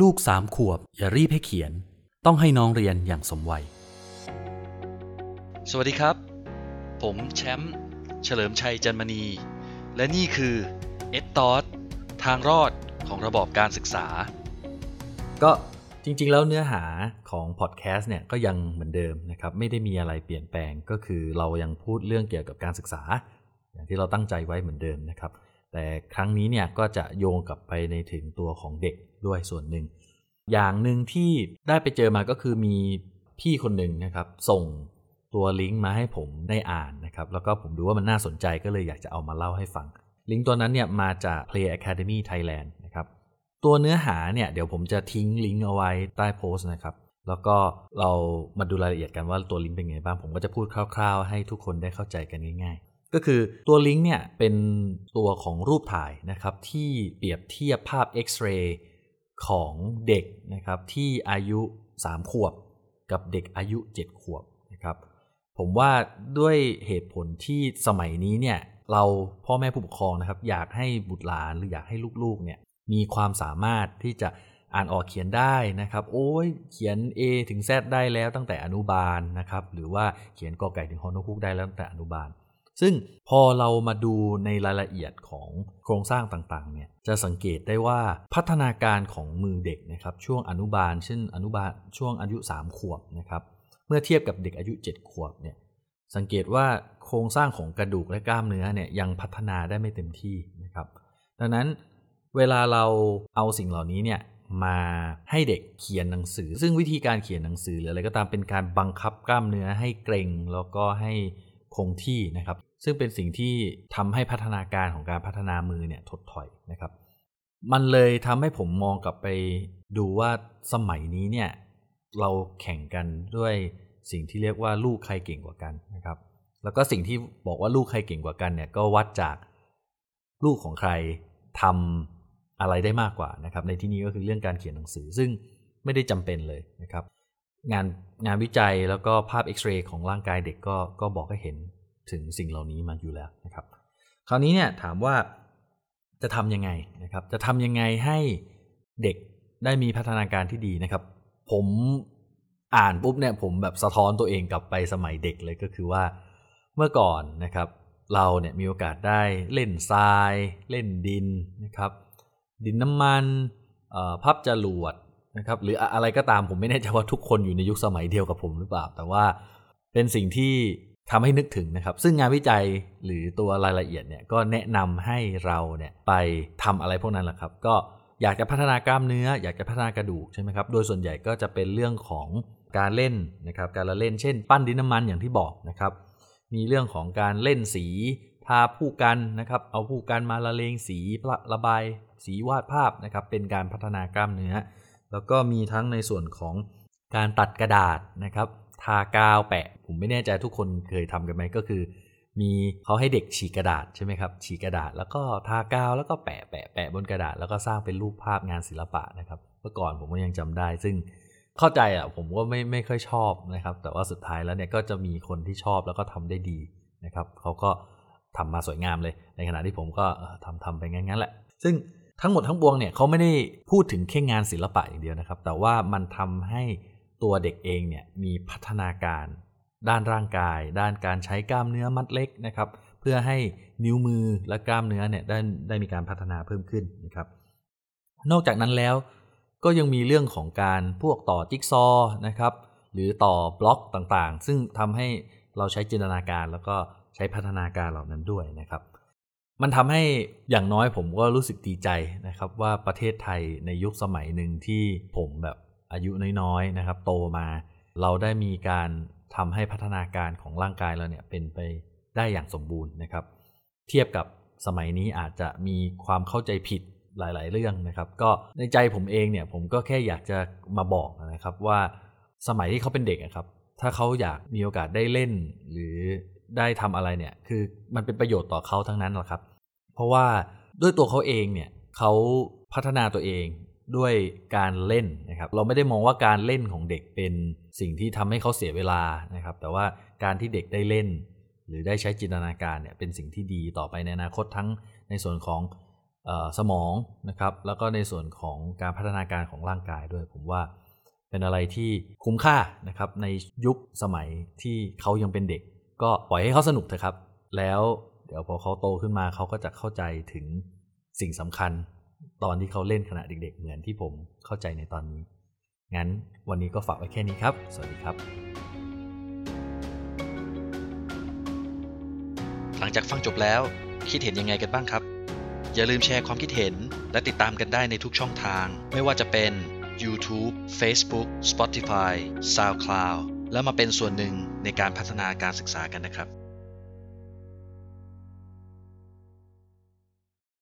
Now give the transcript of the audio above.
ลูกสามขวบ อย่ารีบให้เขียน ต้องให้น้องเรียนอย่างสมวัย สวัสดีครับ ผมแชมป์เฉลิมชัยจันมณี และนี่คือเอ t ตอ t ทางรอดของระบอบการศึกษา ก็จริงๆ แล้วเนื้อหาของพอดแคสต์เนี่ยก็ยังเหมือนเดิมนะครับ ไม่ได้มีอะไรเปลี่ยนแปลงก็คือเรายังพูดเรื่องเกี่ยวกับการศึกษา อย่างที่เราตั้งใจไว้เหมือนเดิมนะครับ แต่ครั้งนี้เนี่ยก็จะโยงกลับไปในถึงตัวของเด็ก ด้วยส่วนหนึ่ง อย่างหนึ่งที่ได้ไปเจอมาก็คือมีพี่คนหนึ่งนะครับ ส่งตัวลิงก์มาให้ผมได้อ่านนะครับ แล้วก็ผมดูว่ามันน่าสนใจก็เลยอยากจะเอามาเล่าให้ฟัง ลิงก์ตัวนั้นเนี่ยมาจาก Play Academy Thailand นะครับตัวเนื้อหาเนี่ยเดี๋ยวผมจะทิ้งลิงก์เอาไว้ใต้โพสต์นะครับ แล้วก็เรามาดูรายละเอียดกันว่าตัวลิงก์เป็นไงบ้างผมก็จะพูดคร่าวๆ ให้ทุกคนได้เข้าใจกันง่าย ๆ ก็คือตัวลิงก์เนี่ยเป็นตัวของรูปถ่ายนะครับที่เปรียบเทียบภาพเอ็กซเรย์ ของเด็กนะครับที่อายุ 3 ขวบ กับเด็กอายุ 7 ขวบนะครับผมว่าด้วยเหตุผลที่สมัยนี้เนี่ยเราพ่อแม่ผู้ปกครองนะครับ อยากให้บุตรหลานหรืออยากให้ลูกๆเนี่ยมีความสามารถที่จะอ่านออกเขียนได้นะครับ โอ้ยเขียน A ถึง Z ได้แล้วตั้งแต่อนุบาลนะครับ หรือว่าเขียนกอไก่ถึงฮอนกคุกได้แล้วตั้งแต่อนุบาล ซึ่งพอเรามาดูในรายละเอียดของโครงสร้างต่างๆเนี่ยจะสังเกตได้ว่าพัฒนาการของมือเด็กนะครับช่วงอนุบาล เช่นอนุบาลช่วงอายุ 3 ขวบนะครับเมื่อเทียบกับเด็กอายุ 7 ขวบเนี่ยสังเกตว่าโครงสร้างของกระดูกและกล้ามเนื้อเนี่ยยังพัฒนาได้ไม่เต็มที่นะครับดังนั้นเวลาเราเอาสิ่งเหล่านี้เนี่ยมาให้เด็กเขียนหนังสือ ซึ่งวิธีการเขียนหนังสือหรืออะไรก็ตามเป็นการบังคับกล้ามเนื้อให้เกร็งแล้วก็ให้ คงที่นะครับ ซึ่งเป็นสิ่งที่ทำให้พัฒนาการของการพัฒนามือเนี่ยถดถอยนะครับ มันเลยทำให้ผมมองกลับไปดูว่าสมัยนี้เนี่ยเราแข่งกันด้วยสิ่งที่เรียกว่าลูกใครเก่งกว่ากันนะครับ แล้วก็สิ่งที่บอกว่าลูกใครเก่งกว่ากันเนี่ยก็วัดจากลูกของใครทำอะไรได้มากกว่านะครับ ในที่นี้ก็คือเรื่องการเขียนหนังสือซึ่งไม่ได้จำเป็นเลยนะครับ งานงานวิจัยแล้วก็ภาพเอ็กซเรย์ของร่างกายเด็กก็ก็บอกให้เห็นถึงสิ่งเหล่านี้มาอยู่แล้วนะครับ คราวนี้เนี่ยถามว่าจะทำยังไงนะครับ จะทำยังไงให้เด็กได้มีพัฒนาการที่ดีนะครับ ผมอ่านปุ๊บเนี่ยผมแบบสะท้อนตัวเองกลับไปสมัยเด็กเลยก็คือว่าเมื่อก่อนนะครับ เราเนี่ยมีโอกาสได้เล่นทราย เล่นดินนะครับ ดินน้ำมันพับจรวด นะครับหรืออะไรก็ตามผมไม่แน่ใจว่าทุกคนอยู่ในยุคสมัยเดียวกับผมหรือเปล่า แต่ว่าเป็นสิ่งที่ทำให้นึกถึงนะครับ ซึ่งงานวิจัยหรือตัวรายละเอียดเนี่ยก็แนะนำให้เราเนี่ยไปทำอะไรพวกนั้นแหละครับ ก็อยากจะพัฒนากล้ามเนื้อ อยากจะพัฒนากระดูกใช่ไหมครับ โดยส่วนใหญ่ก็จะเป็นเรื่องของการเล่นนะครับ การละเล่นเช่น ปั้นดินน้ำมันอย่างที่บอกนะครับ มีเรื่องของการเล่นสีทาผู้กันนะครับ เอาผู้กันมาละเลงสีระบาย สีวาดภาพนะครับ เป็นการพัฒนากล้ามเนื้อ แล้วก็มีทั้งในส่วนของการตัดกระดาษนะครับ ทากาวแปะ ผมไม่แน่ใจทุกคนเคยทำกันไหมก็คือ มีเขาให้เด็กฉีกกระดาษใช่ไหมครับ ฉีกกระดาษแล้วก็ทากาวแล้วก็แปะแปะแปะบนกระดาษ แล้วก็สร้างเป็นรูปภาพงานศิลปะนะครับ เมื่อก่อนผมก็ยังจำได้ ซึ่งเข้าใจอะผมก็ไม่ไม่ค่อยชอบนะครับ แต่ว่าสุดท้ายแล้วเนี่ยก็จะมีคนที่ชอบแล้วก็ทำได้ดีนะครับเขาก็ทำมาสวยงามเลย ในขณะที่ผมก็ทำทำไปงั้นๆแหละ ซึ่ง ทั้งหมดทั้งปวงเนี่ยเขาไม่ได้พูดถึงแค่งานศิลปะอย่างเดียวนะครับ แต่ว่ามันทำให้ตัวเด็กเองเนี่ยมีพัฒนาการ ด้านร่างกาย ด้านการใช้กล้ามเนื้อมัดเล็กนะครับ เพื่อให้นิ้วมือและกล้ามเนื้อเนี่ยได้ได้มีการพัฒนาเพิ่มขึ้นนะครับ นอกจากนั้นแล้วก็ยังมีเรื่องของการพวกต่อจิ๊กซอนะครับ หรือต่อบล็อกต่างๆ ซึ่งทำให้เราใช้จินตนาการแล้วก็ใช้พัฒนาการเหล่านั้นด้วยนะครับ มันทำให้อย่างน้อยผมก็รู้สึกดีใจนะครับ ว่าประเทศไทยในยุคสมัยหนึ่งที่ผมแบบอายุน้อยๆนะครับ โตมา เราได้มีการทำให้พัฒนาการของร่างกายเราเนี่ยเป็นไปได้อย่างสมบูรณ์นะครับ เทียบกับสมัยนี้อาจจะมีความเข้าใจผิดหลาย ๆ เรื่องนะครับ ก็ในใจผมเองเนี่ยผมก็แค่อยากจะมาบอกนะครับว่าสมัยที่เขาเป็นเด็กครับ ถ้าเขาอยากมีโอกาสได้เล่นหรือได้ทำอะไรเนี่ย คือมันเป็นประโยชน์ต่อเขาทั้งนั้นแหละครับ เพราะว่าด้วยตัวเขาเองเนี่ยเขาพัฒนาตัวเองด้วยการเล่นนะครับ เราไม่ได้มองว่าการเล่นของเด็กเป็นสิ่งที่ทำให้เขาเสียเวลานะครับ แต่ว่าการที่เด็กได้เล่น หรือได้ใช้จินตนาการเนี่ยเป็นสิ่งที่ดีต่อไปในอนาคตทั้งในส่วนของสมองนะครับ แล้วก็ในส่วนของการพัฒนาการของร่างกายด้วยผมว่าเป็นอะไรที่คุ้มค่านะครับในยุคสมัยที่เขายังเป็นเด็ก ก็ปล่อยให้เขาสนุกเถอะครับ แล้ว เดี๋ยวพอเขาโตขึ้นมาเขาก็จะเข้าใจถึงสิ่งสำคัญ ตอนที่เขาเล่นขณะเด็ก ๆ เหมือนที่ผมเข้าใจในตอนนี้ งั้นวันนี้ก็ฝากไว้แค่นี้ครับ สวัสดีครับ หลังจากฟังจบแล้วคิดเห็นยังไงกันบ้างครับ อย่าลืมแชร์ความคิดเห็น และติดตามกันได้ในทุกช่องทาง ไม่ว่าจะเป็น YouTube Facebook Spotify SoundCloud แล้วมาเป็นส่วนหนึ่งในการพัฒนาการศึกษากันนะครับ